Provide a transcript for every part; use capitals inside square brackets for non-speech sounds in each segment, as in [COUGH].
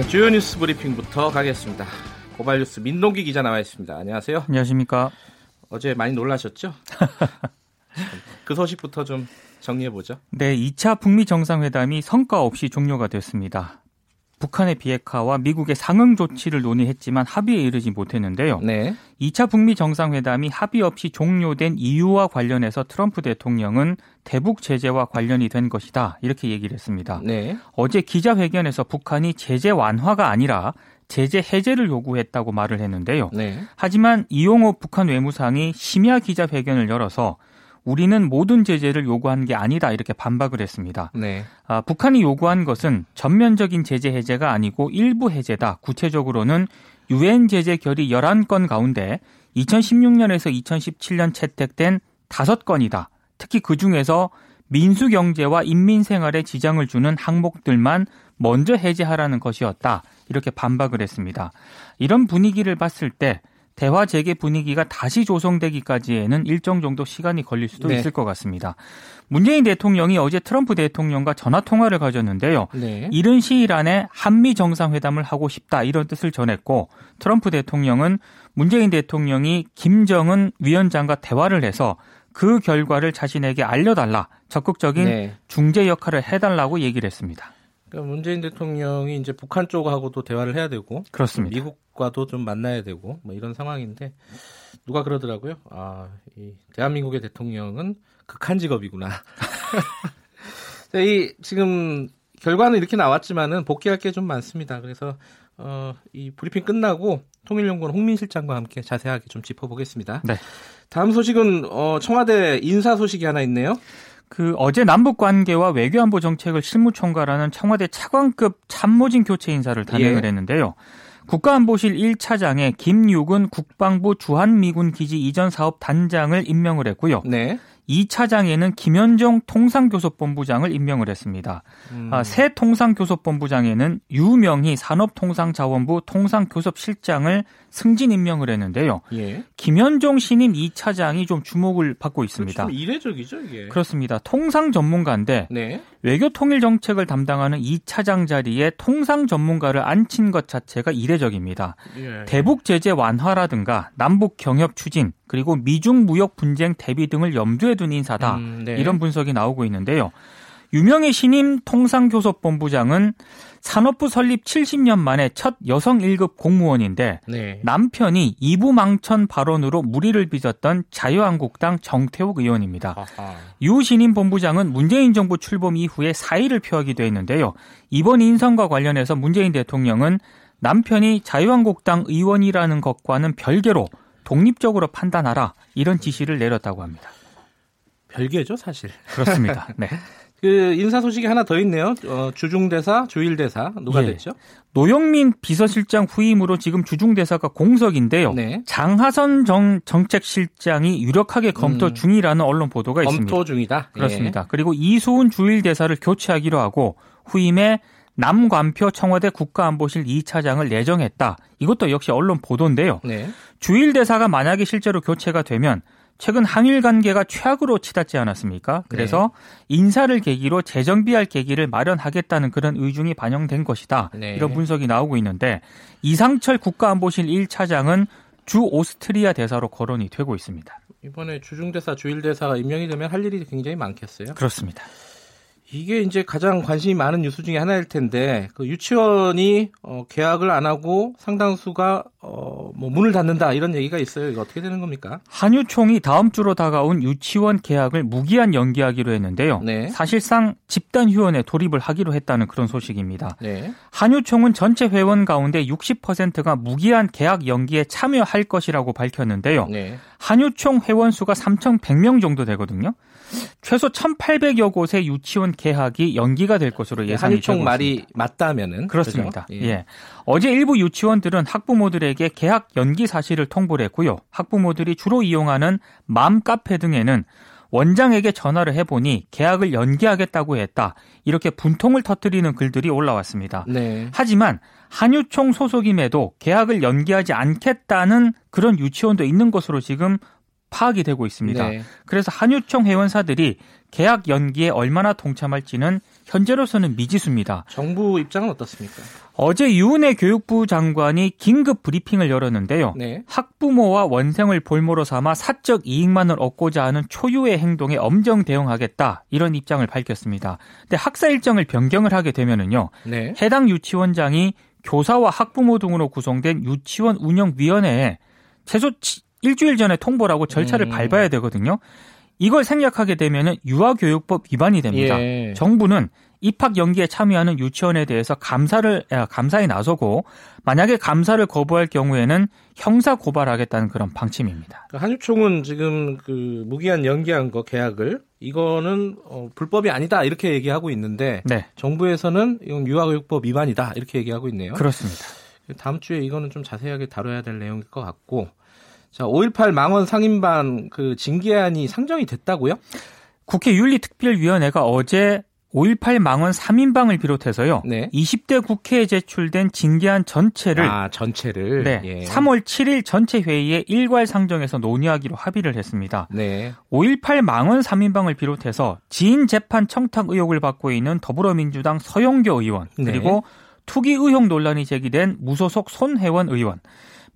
네, 주요 뉴스 브리핑부터 가겠습니다. 고발 뉴스 민동기 기자 나와 있습니다. 안녕하세요. 안녕하십니까. 어제 많이 놀라셨죠? [LAUGHS] 그 소식부터 좀 정리해 보죠. 네, 2차 북미 정상회담이 성과 없이 종료가 됐습니다. 북한의 비핵화와 미국의 상응 조치를 논의했지만 합의에 이르지 못했는데요. 네. 2차 북미 정상회담이 합의 없이 종료된 이유와 관련해서 트럼프 대통령은 대북 제재와 관련이 된 것이다. 이렇게 얘기를 했습니다. 네. 어제 기자회견에서 북한이 제재 완화가 아니라 제재 해제를 요구했다고 말을 했는데요. 네. 하지만 이용호 북한 외무상이 심야 기자회견을 열어서 우리는 모든 제재를 요구한 게 아니다 이렇게 반박을 했습니다. 네. 아, 북한이 요구한 것은 전면적인 제재 해제가 아니고 일부 해제다. 구체적으로는 유엔 제재 결의 11건 가운데 2016년에서 2017년 채택된 5건이다. 특히 그 중에서 민수 경제와 인민 생활에 지장을 주는 항목들만 먼저 해제하라는 것이었다. 이렇게 반박을 했습니다. 이런 분위기를 봤을 때 대화 재개 분위기가 다시 조성되기까지에는 일정 정도 시간이 걸릴 수도 네. 있을 것 같습니다. 문재인 대통령이 어제 트럼프 대통령과 전화 통화를 가졌는데요. 네. 이른 시일 안에 한미 정상회담을 하고 싶다 이런 뜻을 전했고 트럼프 대통령은 문재인 대통령이 김정은 위원장과 대화를 해서 그 결과를 자신에게 알려달라 적극적인 네. 중재 역할을 해달라고 얘기를 했습니다. 그러니까 문재인 대통령이 이제 북한 쪽하고도 대화를 해야 되고 그렇습니다. 미국과도 좀 만나야 되고 뭐 이런 상황인데 누가 그러더라고요. 아, 이 대한민국의 대통령은 극한 직업이구나. [LAUGHS] 이 지금 결과는 이렇게 나왔지만은 복귀할 게 좀 많습니다. 그래서 어, 이 브리핑 끝나고 통일연구원 홍민 실장과 함께 자세하게 좀 짚어보겠습니다. 네. 다음 소식은 어, 청와대 인사 소식이 하나 있네요. 그 어제 남북 관계와 외교 안보 정책을 실무총괄하는 청와대 차관급 참모진 교체 인사를 단행을 예. 했는데요. 국가안보실 1차장에 김유근 국방부 주한미군 기지 이전 사업 단장을 임명을 했고요. 네. 2차장에는 김현정 통상교섭본부장을 임명을 했습니다. 음. 아, 새 통상교섭본부장에는 유명희 산업통상자원부 통상교섭실장을 승진 임명을 했는데요. 예. 김현종 신임 2차장이 좀 주목을 받고 있습니다. 좀 이례적이죠, 이게. 그렇습니다. 통상 전문가인데 네. 외교 통일 정책을 담당하는 2차장 자리에 통상 전문가를 앉힌 것 자체가 이례적입니다. 예. 대북 제재 완화라든가 남북 경협 추진 그리고 미중 무역 분쟁 대비 등을 염두에 둔 인사다. 음, 네. 이런 분석이 나오고 있는데요. 유명의 신임 통상교섭본부장은 산업부 설립 70년 만에 첫 여성 1급 공무원인데 네. 남편이 이부망천 발언으로 무리를 빚었던 자유한국당 정태욱 의원입니다. 아하. 유 신임 본부장은 문재인 정부 출범 이후에 사의를 표하기도 했는데요. 이번 인선과 관련해서 문재인 대통령은 남편이 자유한국당 의원이라는 것과는 별개로 독립적으로 판단하라 이런 지시를 내렸다고 합니다. 별개죠, 사실. 그렇습니다. [LAUGHS] 네. 그 인사 소식이 하나 더 있네요. 어, 주중대사, 주일대사 누가 예. 됐죠? 노영민 비서실장 후임으로 지금 주중대사가 공석인데요. 네. 장하선 정, 정책실장이 유력하게 검토 음. 중이라는 언론 보도가 검토 있습니다. 검토 중이다. 그렇습니다. 예. 그리고 이수훈 주일대사를 교체하기로 하고 후임에 남관표 청와대 국가안보실 2차장을 내정했다. 이것도 역시 언론 보도인데요. 네. 주일대사가 만약에 실제로 교체가 되면 최근 한일 관계가 최악으로 치닫지 않았습니까? 그래서 네. 인사를 계기로 재정비할 계기를 마련하겠다는 그런 의중이 반영된 것이다. 네. 이런 분석이 나오고 있는데 이상철 국가안보실 1차장은 주 오스트리아 대사로 거론이 되고 있습니다. 이번에 주중대사, 주일대사가 임명이 되면 할 일이 굉장히 많겠어요? 그렇습니다. 이게 이제 가장 관심이 많은 뉴스 중에 하나일 텐데 그 유치원이 어, 계약을 안 하고 상당수가 어, 뭐 문을 닫는다 이런 얘기가 있어요. 이거 어떻게 되는 겁니까? 한유총이 다음 주로 다가온 유치원 계약을 무기한 연기하기로 했는데요. 네. 사실상 집단 휴원에 돌입을 하기로 했다는 그런 소식입니다. 네. 한유총은 전체 회원 가운데 60%가 무기한 계약 연기에 참여할 것이라고 밝혔는데요. 네. 한유총 회원 수가 3,100명 정도 되거든요. 최소 1,800여 곳의 유치원 개학이 연기가 될 것으로 네, 예상이 되고 있습니다. 말이 맞다면은 그렇습니다. 예. 예. 어제 일부 유치원들은 학부모들에게 개학 연기 사실을 통보를 했고요. 학부모들이 주로 이용하는 맘 카페 등에는 원장에게 전화를 해보니 계약을 연기하겠다고 했다. 이렇게 분통을 터뜨리는 글들이 올라왔습니다. 네. 하지만 한유총 소속임에도 계약을 연기하지 않겠다는 그런 유치원도 있는 것으로 지금 파악이 되고 있습니다. 네. 그래서 한유총 회원사들이 계약 연기에 얼마나 동참할지는 현재로서는 미지수입니다. 정부 입장은 어떻습니까? 어제 유은혜 교육부 장관이 긴급 브리핑을 열었는데요. 네. 학부모와 원생을 볼모로 삼아 사적 이익만을 얻고자 하는 초유의 행동에 엄정 대응하겠다 이런 입장을 밝혔습니다. 근데 학사 일정을 변경을 하게 되면은요. 네. 해당 유치원장이 교사와 학부모 등으로 구성된 유치원 운영위원회에 최소 일주일 전에 통보를 하고 절차를 음. 밟아야 되거든요. 이걸 생략하게 되면 유아교육법 위반이 됩니다. 예. 정부는 입학 연기에 참여하는 유치원에 대해서 감사를 아, 감사에 나서고 만약에 감사를 거부할 경우에는 형사 고발하겠다는 그런 방침입니다. 그 한유총은 지금 그 무기한 연기한 거 계약을 이거는 어, 불법이 아니다 이렇게 얘기하고 있는데 네. 정부에서는 이건 유아교육법 위반이다 이렇게 얘기하고 있네요. 그렇습니다. 다음 주에 이거는 좀 자세하게 다뤄야 될 내용일 것 같고 자, 5.18 망원 상임반 그 징계안이 상정이 됐다고요? 국회 윤리특별위원회가 어제 5.18 망원 3인방을 비롯해서요. 네. 20대 국회에 제출된 징계안 전체를 아, 전체를 네. 예. 3월 7일 전체 회의에 일괄 상정해서 논의하기로 합의를 했습니다. 네. 5.18 망원 3인방을 비롯해서 지인 재판 청탁 의혹을 받고 있는 더불어민주당 서영교 의원 네. 그리고 투기 의혹 논란이 제기된 무소속 손혜원 의원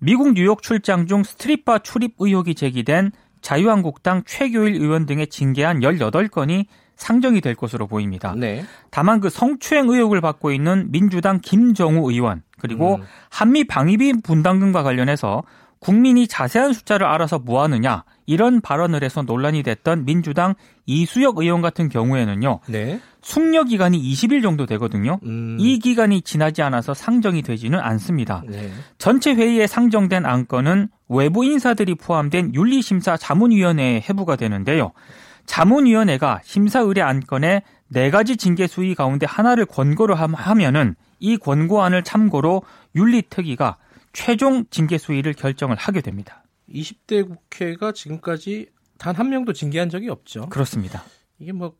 미국 뉴욕 출장 중 스트릿바 출입 의혹이 제기된 자유한국당 최교일 의원 등의 징계한 18건이 상정이 될 것으로 보입니다. 네. 다만 그 성추행 의혹을 받고 있는 민주당 김정우 의원 그리고 음. 한미 방위비 분담금과 관련해서 국민이 자세한 숫자를 알아서 뭐하느냐 이런 발언을 해서 논란이 됐던 민주당 이수혁 의원 같은 경우에는요. 네. 숙려 기간이 20일 정도 되거든요. 음. 이 기간이 지나지 않아서 상정이 되지는 않습니다. 네. 전체 회의에 상정된 안건은 외부 인사들이 포함된 윤리심사 자문위원회에 해부가 되는데요. 자문위원회가 심사 의뢰 안건에 네 가지 징계 수위 가운데 하나를 권고를 하면은 이 권고안을 참고로 윤리특위가 최종 징계 수위를 결정을 하게 됩니다. 20대 국회가 지금까지 단 한 명도 징계한 적이 없죠. 그렇습니다. 이게 뭐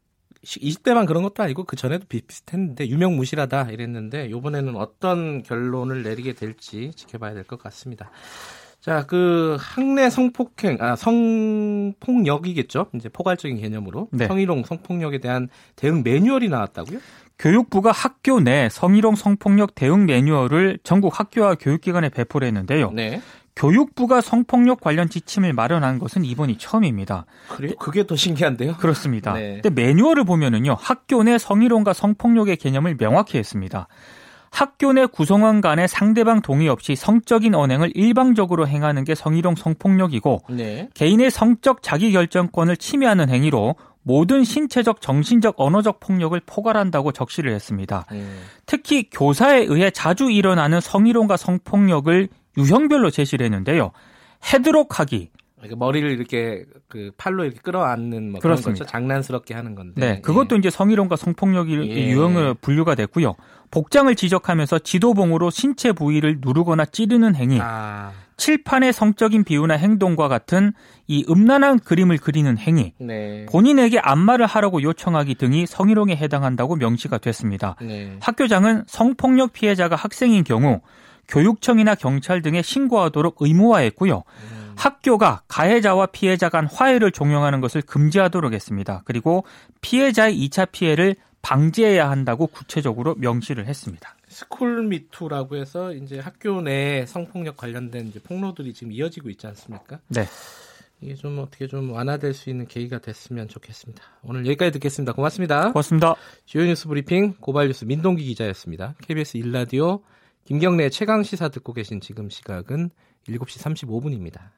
20대만 그런 것도 아니고 그 전에도 비슷했는데 유명무실하다 이랬는데 이번에는 어떤 결론을 내리게 될지 지켜봐야 될 것 같습니다. 자, 그 학내 성폭행, 아 성폭력이겠죠. 이제 포괄적인 개념으로 네. 성희롱 성폭력에 대한 대응 매뉴얼이 나왔다고요? 교육부가 학교 내 성희롱 성폭력 대응 매뉴얼을 전국 학교와 교육기관에 배포를 했는데요. 네. 교육부가 성폭력 관련 지침을 마련한 것은 이번이 처음입니다. 그래요? 그게 더 신기한데요? 그렇습니다. 네. 근데 매뉴얼을 보면은요, 학교 내 성희롱과 성폭력의 개념을 명확히 했습니다. 학교 내 구성원 간의 상대방 동의 없이 성적인 언행을 일방적으로 행하는 게 성희롱 성폭력이고 네. 개인의 성적 자기결정권을 침해하는 행위로 모든 신체적, 정신적, 언어적 폭력을 포괄한다고 적시를 했습니다. 음. 특히 교사에 의해 자주 일어나는 성희롱과 성폭력을 유형별로 제시를 했는데요. 헤드록하기. 머리를 이렇게 그 팔로 이렇게 끌어안는 뭐 그런 거죠. 장난스럽게 하는 건데. 네, 그것도 예. 이제 성희롱과 성폭력이 예. 유형으로 분류가 됐고요. 복장을 지적하면서 지도봉으로 신체 부위를 누르거나 찌르는 행위. 아. 칠판의 성적인 비유나 행동과 같은 이 음란한 그림을 그리는 행위, 네. 본인에게 안마를 하라고 요청하기 등이 성희롱에 해당한다고 명시가 됐습니다. 네. 학교장은 성폭력 피해자가 학생인 경우 교육청이나 경찰 등에 신고하도록 의무화했고요. 음. 학교가 가해자와 피해자 간 화해를 종용하는 것을 금지하도록 했습니다. 그리고 피해자의 2차 피해를 방지해야 한다고 구체적으로 명시를 했습니다. 스쿨 미투라고 해서 이제 학교 내 성폭력 관련된 이제 폭로들이 지금 이어지고 있지 않습니까? 네. 이게 좀 어떻게 좀 완화될 수 있는 계기가 됐으면 좋겠습니다. 오늘 여기까지 듣겠습니다. 고맙습니다. 고맙습니다. 주요 뉴스 브리핑 고발 뉴스 민동기 기자였습니다. KBS 1라디오 김경래 최강 시사 듣고 계신 지금 시각은 7시 35분입니다.